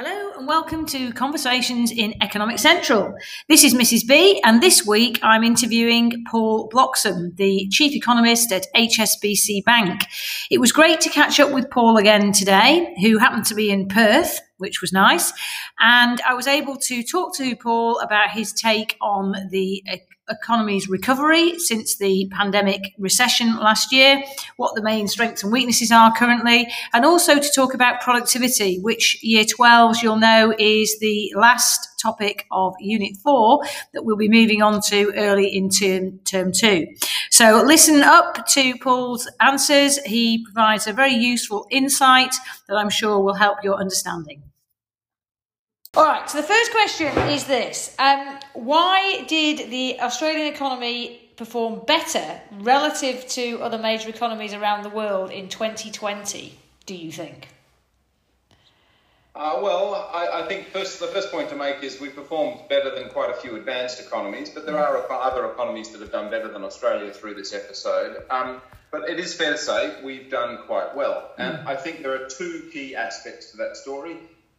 Hello and welcome to Conversations in Economic Central. This is Mrs. B, and this week I'm interviewing Paul Bloxham, the Chief Economist at HSBC Bank. It was great to catch up with Paul again today, who happened to be in Perth, which was nice. And I was able to talk to Paul about his take on the economy's recovery since the pandemic recession last year, what the main strengths and weaknesses are currently, and also to talk about productivity, which year 12s you'll know is the last topic of Unit 4 that we'll be moving on to early in term, term 2. So listen up to Paul's answers. He provides a very useful insight that I'm sure will help your understanding. All right, so the first question is this um, Why did the Australian economy perform better relative to other major economies around the world in 2020, do you think? Uh, well, I, I, think first the first point to make is we performed better than quite a few advanced economies, but there are other economies that have done better than Australia through this episode. Um, but it is fair to say we've done quite well, and mm. I think there are two key aspects to that story.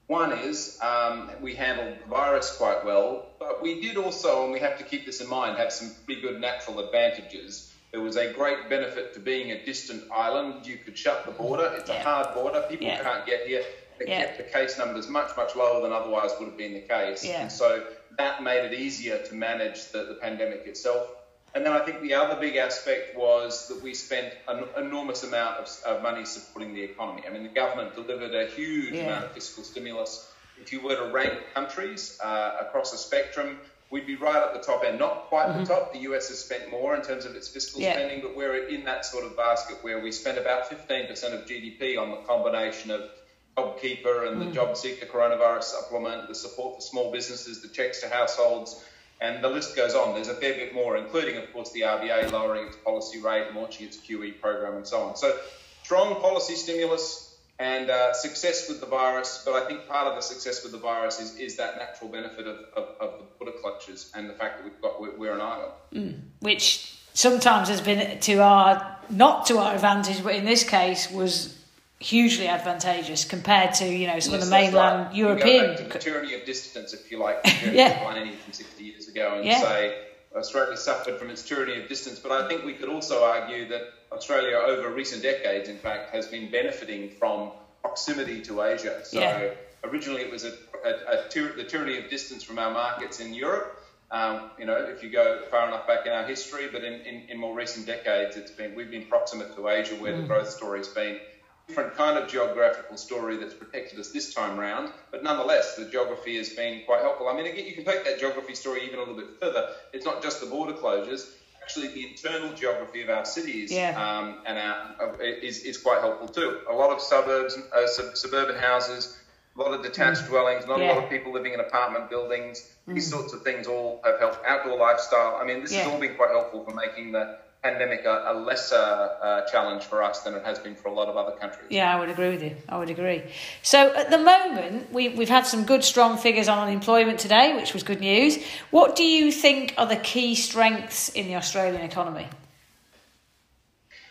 One is um, we handled the virus quite well, but we did also, and we have to keep this in mind, have some pretty good natural advantages. There was a great benefit to being a distant island. You could shut the border. It's yeah. a hard border. People yeah. can't get here. It yeah. kept the case numbers much, much lower than otherwise would have been the case. And so that made it easier to manage the, the pandemic itself. And then I think the other big aspect was that we spent an enormous amount of, of money supporting the economy. I mean, the government delivered a huge yeah. amount of fiscal stimulus. If you were to rank countries uh, across a spectrum, we'd be right at the top end. Not quite mm-hmm. the top. The US has spent more in terms of its fiscal yeah. spending, but we're in that sort of basket where we spent about 15% of GDP on the combination of JobKeeper and mm. the Job Seeker coronavirus supplement, the support for small businesses, the checks to households and the list goes on. There's a fair bit more, including, of course, the RBA lowering its policy rate, launching its QE program, and so on. So, strong policy stimulus and uh, success with the virus. But I think part of the success with the virus is, is that natural benefit of, of, of the border clutches and the fact that we've got we're, we're an island, mm. which sometimes has been to our not to our advantage, but in this case was hugely advantageous compared to you know some yes, of the mainland right. European. You the tyranny of distance, if you like, yeah. from 60 years ago, and yeah. say Australia suffered from its tyranny of distance. But I think we could also argue that Australia, over recent decades, in fact, has been benefiting from proximity to Asia. So yeah. originally, it was a, a, a tyr- the tyranny of distance from our markets in Europe. Um, you know, if you go far enough back in our history, but in, in, in more recent decades, it's been we've been proximate to Asia, where mm. the growth story's been different kind of geographical story that's protected us this time round, but nonetheless, the geography has been quite helpful. I mean, again, you can take that geography story even a little bit further. It's not just the border closures. Actually, the internal geography of our cities yeah. um, and our, uh, is, is quite helpful too. A lot of suburbs, uh, sub- suburban houses, a lot of detached mm. dwellings, not yeah. a lot of people living in apartment buildings. Mm. These sorts of things all have helped. Outdoor lifestyle. I mean, this yeah. has all been quite helpful for making the pandemic a, a lesser uh, challenge for us than it has been for a lot of other countries. Yeah, I would agree with you. I would agree. So at the moment, we, we've had some good, strong figures on unemployment today, which was good news. What do you think are the key strengths in the Australian economy?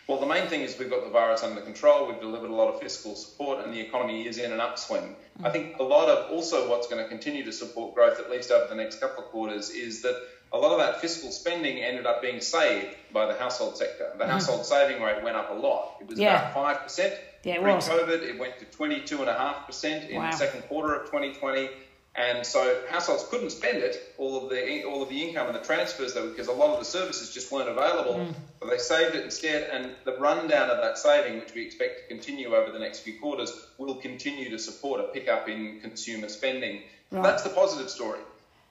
Well, the main thing is we've got the virus under control. We've delivered a lot of fiscal support, and the economy is in an upswing. Mm. I think a lot of also what's going to continue to support growth, at least over the next couple of quarters, is that a lot of that fiscal spending ended up being saved by the household sector. The mm. household saving rate went up a lot. It was yeah. about 5%. Yeah, it Pre-COVID, it went to 22.5% in wow. the second quarter of 2020. And so households couldn't spend it, all of the all of the income and the transfers, though, because a lot of the services just weren't available. Mm. But they saved it instead, and the rundown of that saving, which we expect to continue over the next few quarters, will continue to support a pickup in consumer spending. Right. That's the positive story.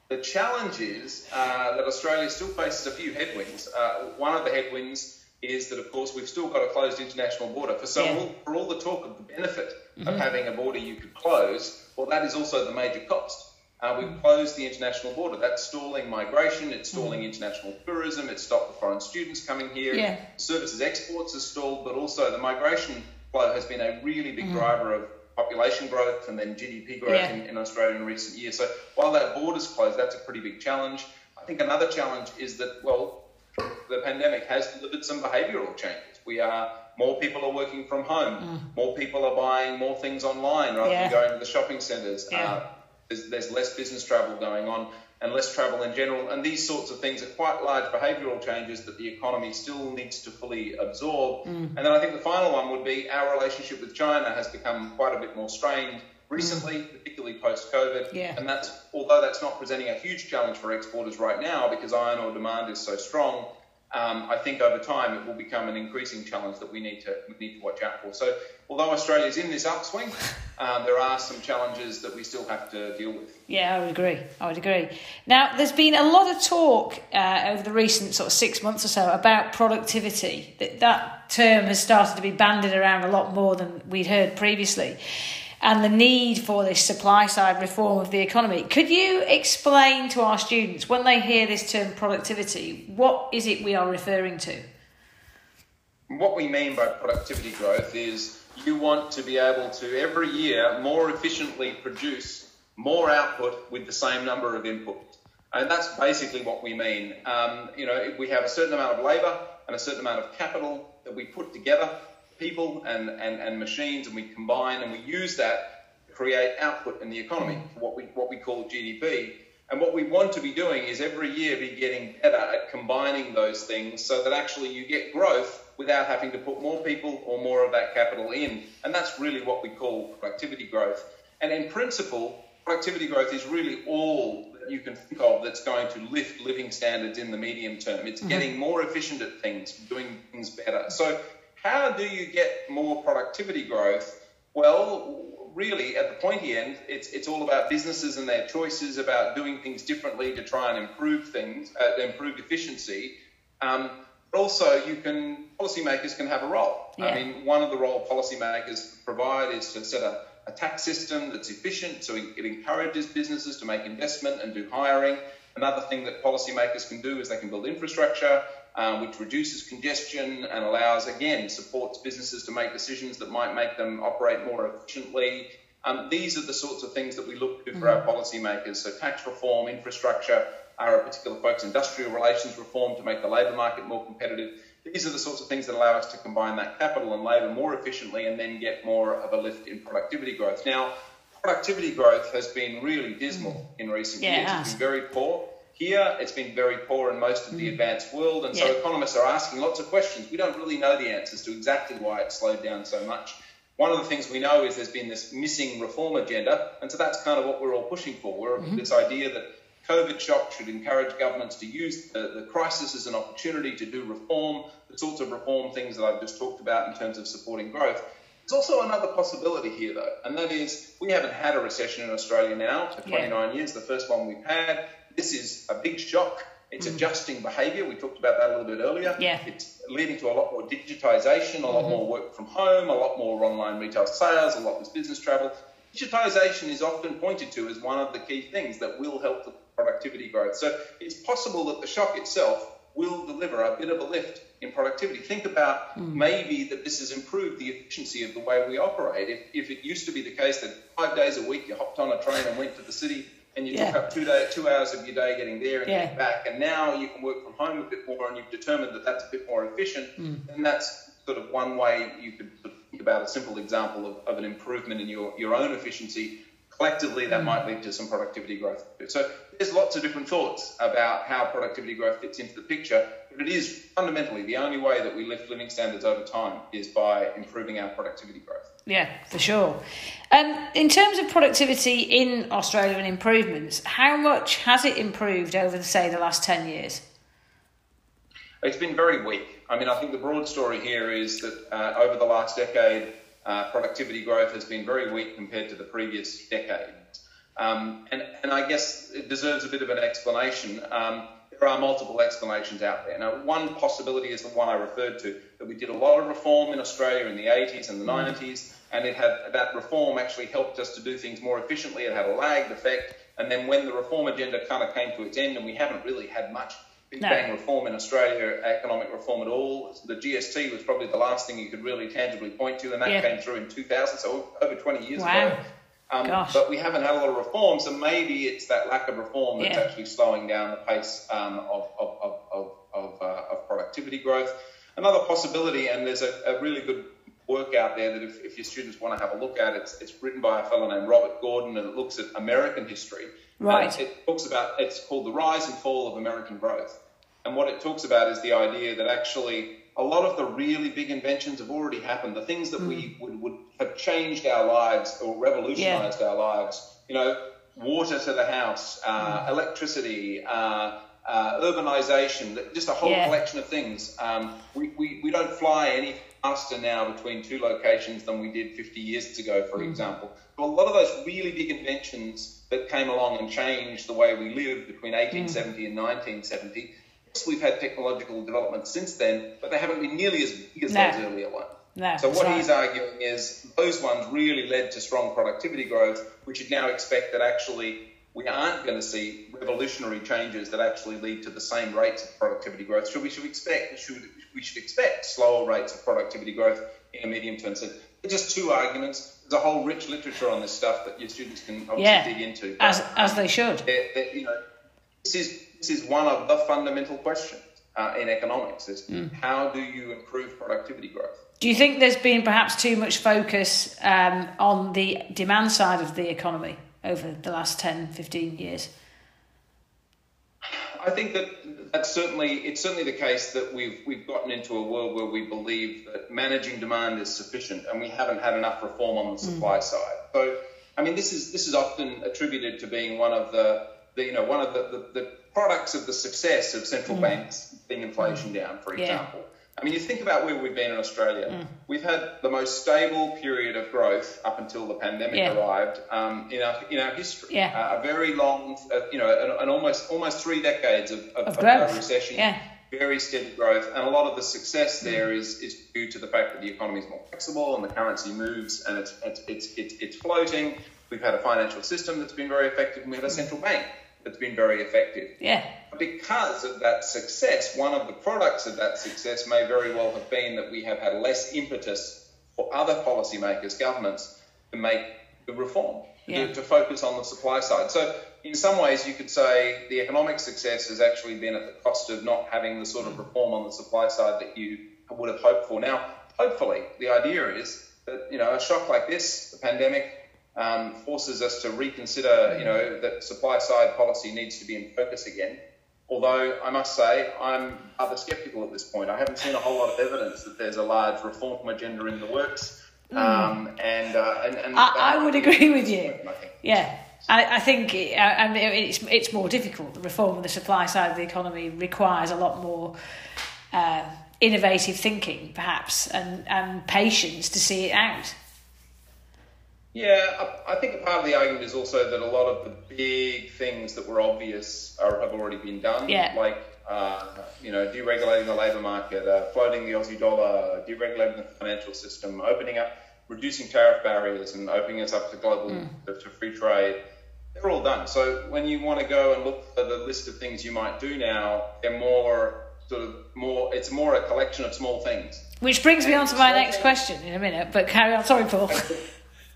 The challenge is uh, that Australia still faces a few headwinds. Uh, one of the headwinds is that, of course, we've still got a closed international border. For so, yeah. all, for all the talk of the benefit mm-hmm. of having a border you could close, well, that is also the major cost. Uh, we've closed the international border. That's stalling migration. It's stalling mm. international tourism. It's stopped the foreign students coming here. Yeah. Services exports are stalled, but also the migration flow has been a really big mm. driver of population growth and then GDP growth yeah. in, in, Australia in recent years. So while that border's closed, that's a pretty big challenge. I think another challenge is that, well, the pandemic has delivered some behavioural changes. We are more people are working from home. Mm. More people are buying more things online rather yeah. than going to the shopping centres. Yeah. Uh, there's, there's less business travel going on and less travel in general. And these sorts of things are quite large behavioural changes that the economy still needs to fully absorb. Mm. And then I think the final one would be our relationship with China has become quite a bit more strained recently, mm. particularly post COVID. Yeah. And that's although that's not presenting a huge challenge for exporters right now because iron ore demand is so strong. Um, I think over time it will become an increasing challenge that we need to we need to watch out for. So although Australia is in this upswing, um, there are some challenges that we still have to deal with. Yeah, I would agree. I would agree. Now, there's been a lot of talk uh, over the recent sort of six months or so about productivity. That, that term has started to be banded around a lot more than we'd heard previously and the need for this supply side reform of the economy. Could you explain to our students when they hear this term productivity, what is it we are referring to? What we mean by productivity growth is you want to be able to every year more efficiently produce more output with the same number of inputs. And that's basically what we mean. Um, you know, we have a certain amount of labour and a certain amount of capital that we put together people and, and, and machines and we combine and we use that to create output in the economy, what we, what we call GDP. And what we want to be doing is every year be getting better at combining those things so that actually you get growth without having to put more people or more of that capital in. And that's really what we call productivity growth. And in principle, productivity growth is really all that you can think of that's going to lift living standards in the medium term. It's mm-hmm. getting more efficient at things, doing things better. So how do you get more productivity growth? Well, really, at the pointy end, it's, it's all about businesses and their choices about doing things differently to try and improve things, uh, improve efficiency. Um, but also, you can policymakers can have a role. Yeah. I mean, one of the role policymakers provide is to set a, a tax system that's efficient, so it encourages businesses to make investment and do hiring. Another thing that policymakers can do is they can build infrastructure um, which reduces congestion and allows, again, supports businesses to make decisions that might make them operate more efficiently. Um, these are the sorts of things that we look to for mm-hmm. our policymakers. So tax reform, infrastructure are a particular focus, industrial relations reform to make the labour market more competitive. These are the sorts of things that allow us to combine that capital and labour more efficiently and then get more of a lift in productivity growth. Now, productivity growth has been really dismal mm. in recent yeah, years. It's been very poor. Here, it's been very poor in most of the mm. advanced world, and yeah. so economists are asking lots of questions. We don't really know the answers to exactly why it slowed down so much. One of the things we know is there's been this missing reform agenda, and so that's kind of what we're all pushing for. We're mm-hmm. this idea that COVID shock should encourage governments to use the, the crisis as an opportunity to do reform, the sorts of reform things that I've just talked about in terms of supporting growth. There's also another possibility here, though, and that is we haven't had a recession in Australia now for 29 yeah. years, the first one we've had. This is a big shock. It's mm. adjusting behaviour. We talked about that a little bit earlier. Yeah. It's leading to a lot more digitisation, a lot mm-hmm. more work from home, a lot more online retail sales, a lot less business travel. Digitisation is often pointed to as one of the key things that will help the productivity growth. So it's possible that the shock itself will deliver a bit of a lift in productivity. Think about mm. maybe that this has improved the efficiency of the way we operate. If, if it used to be the case that five days a week you hopped on a train and went to the city and you yeah. took up two day, two hours of your day getting there and yeah. getting back, and now you can work from home a bit more, and you've determined that that's a bit more efficient, mm. and that's sort of one way you could think about a simple example of, of an improvement in your, your own efficiency. Collectively, that mm. might lead to some productivity growth. So there's lots of different thoughts about how productivity growth fits into the picture, but it is fundamentally the only way that we lift living standards over time is by improving our productivity growth. Yeah, for sure. Um, in terms of productivity in Australia and improvements, how much has it improved over, say, the last 10 years? It's been very weak. I mean, I think the broad story here is that uh, over the last decade, uh, productivity growth has been very weak compared to the previous decade. Um, and, and I guess it deserves a bit of an explanation. Um, there are multiple explanations out there. Now, one possibility is the one I referred to that we did a lot of reform in Australia in the 80s and the mm. 90s and it had that reform actually helped us to do things more efficiently. It had a lagged effect, and then when the reform agenda kind of came to its end, and we haven't really had much big no. bang reform in Australia, economic reform at all. The GST was probably the last thing you could really tangibly point to, and that yeah. came through in 2000, so over 20 years wow. ago. Um, but we haven't had a lot of reform, so maybe it's that lack of reform that's yeah. actually slowing down the pace um, of, of, of, of, uh, of productivity growth. another possibility, and there's a, a really good work out there that if, if, your students want to have a look at, it's, it's written by a fellow named Robert Gordon, and it looks at American history. Right. And it talks about it's called the rise and fall of American growth, and what it talks about is the idea that actually a lot of the really big inventions have already happened. The things that mm. we would, would have changed our lives or revolutionized yeah. our lives, you know, water to the house, uh, mm. electricity, uh, uh, urbanization, just a whole yeah. collection of things. Um, we, we, we don't fly any faster now between two locations than we did 50 years ago, for mm. example. a lot of those really big inventions that came along and changed the way we lived between 1870 mm. and 1970 we've had technological developments since then, but they haven't been nearly as big as no. those earlier ones. No, so what right. he's arguing is those ones really led to strong productivity growth. We should now expect that actually we aren't going to see revolutionary changes that actually lead to the same rates of productivity growth. Should we should expect should we should expect slower rates of productivity growth in a medium term sense? Just two arguments. There's a whole rich literature on this stuff that your students can obviously yeah, dig into. As as they should. They're, they're, you know, this is this is one of the fundamental questions uh, in economics: is mm. how do you improve productivity growth? Do you think there's been perhaps too much focus um, on the demand side of the economy over the last 10, 15 years? I think that that's certainly it's certainly the case that we've we've gotten into a world where we believe that managing demand is sufficient, and we haven't had enough reform on the supply mm. side. So, I mean, this is this is often attributed to being one of the, the you know one of the, the, the products of the success of central mm. banks being inflation down, for example. I mean, you think about where we've been in Australia. Mm. We've had the most stable period of growth up until the pandemic yeah. arrived um, in our in our history. Yeah. Uh, a very long, uh, you know, an, an, almost almost three decades of, of, of, of recession. Yeah. Very steady growth, and a lot of the success mm. there is, is due to the fact that the economy is more flexible and the currency moves and it's, it's, it's, it's, it's floating. We've had a financial system that's been very effective, and we have a central bank that's been very effective. Yeah. Because of that success, one of the products of that success may very well have been that we have had less impetus for other policymakers, governments, to make the reform, yeah. to, to focus on the supply side. So, in some ways, you could say the economic success has actually been at the cost of not having the sort of mm. reform on the supply side that you would have hoped for. Now, hopefully, the idea is that you know a shock like this, the pandemic, um, forces us to reconsider, you know, that supply side policy needs to be in focus again. Although I must say I'm rather sceptical at this point. I haven't seen a whole lot of evidence that there's a large reform agenda in the works. Hmm. Um, and, uh, and, and I, I would agree with you. Yeah. I, I think it, I mean, it's it's more difficult. The reform of the supply side of the economy requires a lot more uh, innovative thinking, perhaps, and, and patience to see it out. Yeah, I, I think part of the argument is also that a lot of the big things that were obvious are, have already been done. Yeah. Like, uh, you know, deregulating the labour market, uh, floating the Aussie dollar, deregulating the financial system, opening up, reducing tariff barriers, and opening us up to global mm. to, free trade. They're all done. So when you want to go and look for the list of things you might do now, they're more sort of more. It's more a collection of small things. Which brings me on to my next things. question in a minute. But carry on. Sorry, Paul.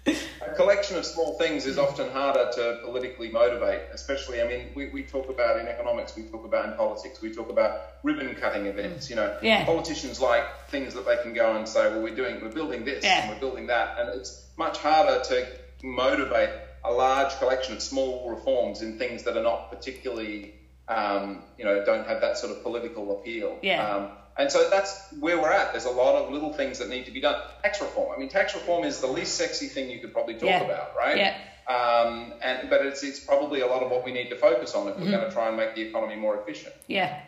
a collection of small things is often harder to politically motivate, especially, I mean, we, we talk about in economics, we talk about in politics, we talk about ribbon cutting events. You know, yeah. politicians like things that they can go and say, well, we're doing, we're building this yeah. and we're building that. And it's much harder to motivate a large collection of small reforms in things that are not particularly, um, you know, don't have that sort of political appeal. Yeah. Um, and so that's where we're at. There's a lot of little things that need to be done. Tax reform. I mean, tax reform is the least sexy thing you could probably talk yeah. about, right? Yeah. Um, and but it's it's probably a lot of what we need to focus on if we're mm-hmm. going to try and make the economy more efficient. Yeah.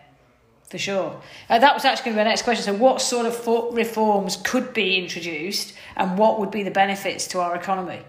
For sure. Uh, that was actually going to be my next question. So, what sort of for- reforms could be introduced, and what would be the benefits to our economy?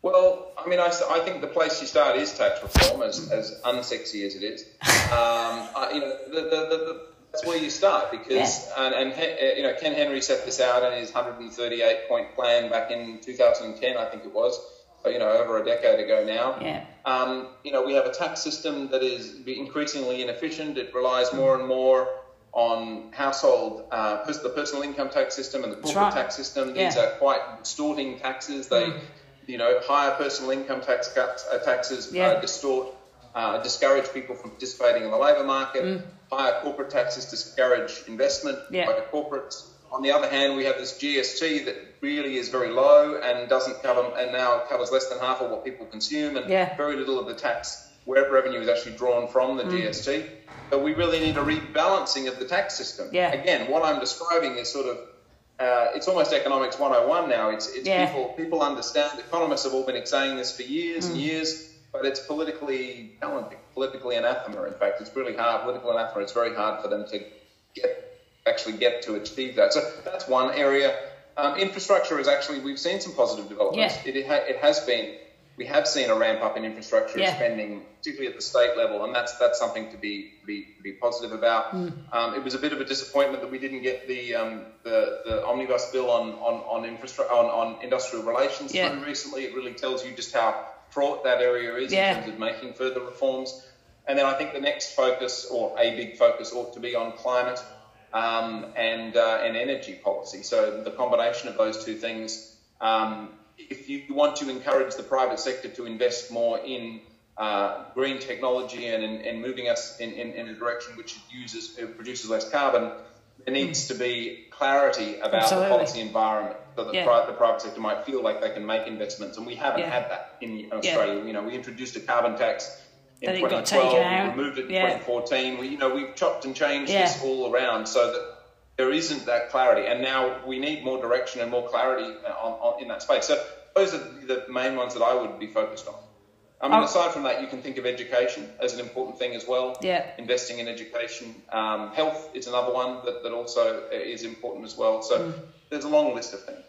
Well, I mean, I, I think the place you start is tax reform, as, as unsexy as it is. Um, I, you know, the, the, the, that's where you start because yeah. and, and uh, you know Ken Henry set this out in his 138 point plan back in 2010, I think it was. You know, over a decade ago now. Yeah. Um, you know, we have a tax system that is increasingly inefficient. It relies more and more on household, uh, the personal income tax system and the corporate right. tax system. These yeah. are quite distorting taxes. They, mm. you know, higher personal income tax cuts, uh, taxes uh, yeah. distort uh, discourage people from participating in the labour market. Mm. Higher corporate taxes discourage investment yeah. by the corporates. On the other hand, we have this GST that really is very low and doesn't cover, and now covers less than half of what people consume, and yeah. very little of the tax revenue is actually drawn from the mm. GST. But we really need a rebalancing of the tax system. Yeah. Again, what I'm describing is sort of uh, it's almost economics 101 now. It's, it's yeah. people people understand. Economists have all been saying this for years mm. and years, but it's politically challenging, politically anathema. In fact, it's really hard. Political anathema. It's very hard for them to get actually get to achieve that. So that's one area. Um, infrastructure is actually we've seen some positive developments. Yeah. It, it, ha- it has been we have seen a ramp up in infrastructure yeah. spending, particularly at the state level, and that's that's something to be be, be positive about. Mm. Um, it was a bit of a disappointment that we didn't get the um, the, the, omnibus bill on on on, infrastru- on, on industrial relations yeah. through recently. It really tells you just how fraught that area is yeah. in terms of making further reforms. And then I think the next focus, or a big focus, ought to be on climate um, and uh, and energy policy. So the combination of those two things. Um, if you want to encourage the private sector to invest more in uh, green technology and, in moving us in, in, in, a direction which uses it produces less carbon, there needs to be clarity about Absolutely. the policy environment so that yeah. pri- the private sector might feel like they can make investments. And we haven't yeah. had that in Australia. Yeah. You know, we introduced a carbon tax in 2012, we removed it in 2014. We, you know, we've chopped and changed this all around so that there isn't that clarity, and now we need more direction and more clarity uh, on, on, in that space. So those are the main ones that I would be focused on. I mean, oh. aside from that, you can think of education as an important thing as well. Yeah. Investing in education. Um, health is another one that, that also is important as well. So mm. there's a long list of things.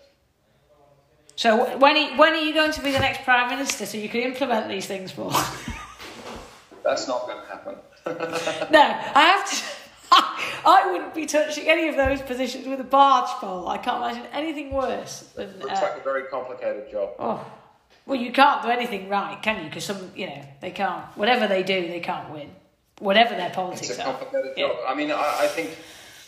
So when are, when are you going to be the next Prime Minister so you can implement these things for? That's not going to happen. no, I have to. I wouldn't be touching any of those positions with a barge pole. I can't imagine anything worse than. It looks uh, like a very complicated job. Oh, well, you can't do anything right, can you? Because some, you know, they can't. Whatever they do, they can't win. Whatever their politics it's a complicated are. job. Yeah. I mean, I, I, think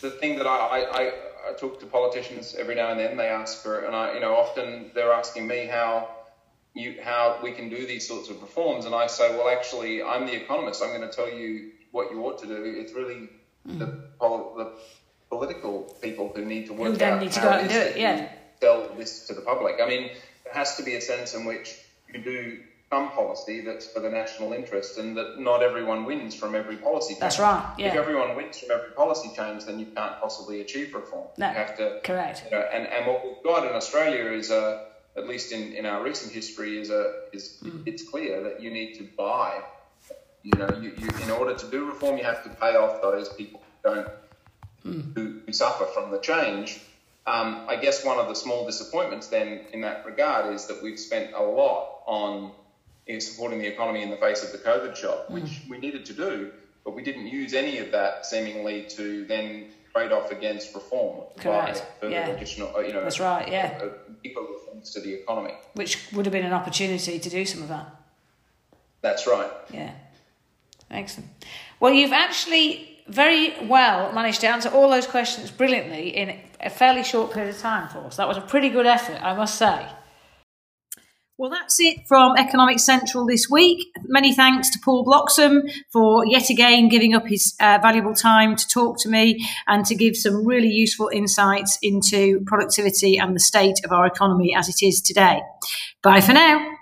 the thing that I, I, I talk to politicians every now and then. They ask for, it, and I, you know, often they're asking me how you how we can do these sorts of reforms, and I say, well, actually, I'm the economist. I'm going to tell you what you ought to do. It's really mm. the, the, political people who need to work who out need to go out and do it. Yeah, tell this to the public. I mean, there has to be a sense in which you do some policy that's for the national interest, and that not everyone wins from every policy. Change. That's right. Yeah. If everyone wins from every policy change, then you can't possibly achieve reform. No, you have to correct. You know, and and what we've got in Australia is a at least in, in our recent history, is a is mm. it's clear that you need to buy you know, you, you, in order to do reform, you have to pay off those people who don't mm. who, who, suffer from the change. Um, I guess one of the small disappointments then in that regard is that we've spent a lot on in supporting the economy in the face of the COVID shock, hmm. which mm. we needed to do, but we didn't use any of that seemingly to then trade off against reform. Correct. Yeah. Additional, uh, you know, That's right. Yeah. Deeper reforms to the economy, which would have been an opportunity to do some of that. That's right. Yeah. Excellent. Well, you've actually very well managed to answer all those questions brilliantly in a fairly short period of time for us. That was a pretty good effort, I must say. Well, that's it from Economic Central this week. Many thanks to Paul Bloxham for yet again giving up his uh, valuable time to talk to me and to give some really useful insights into productivity and the state of our economy as it is today. Bye for now.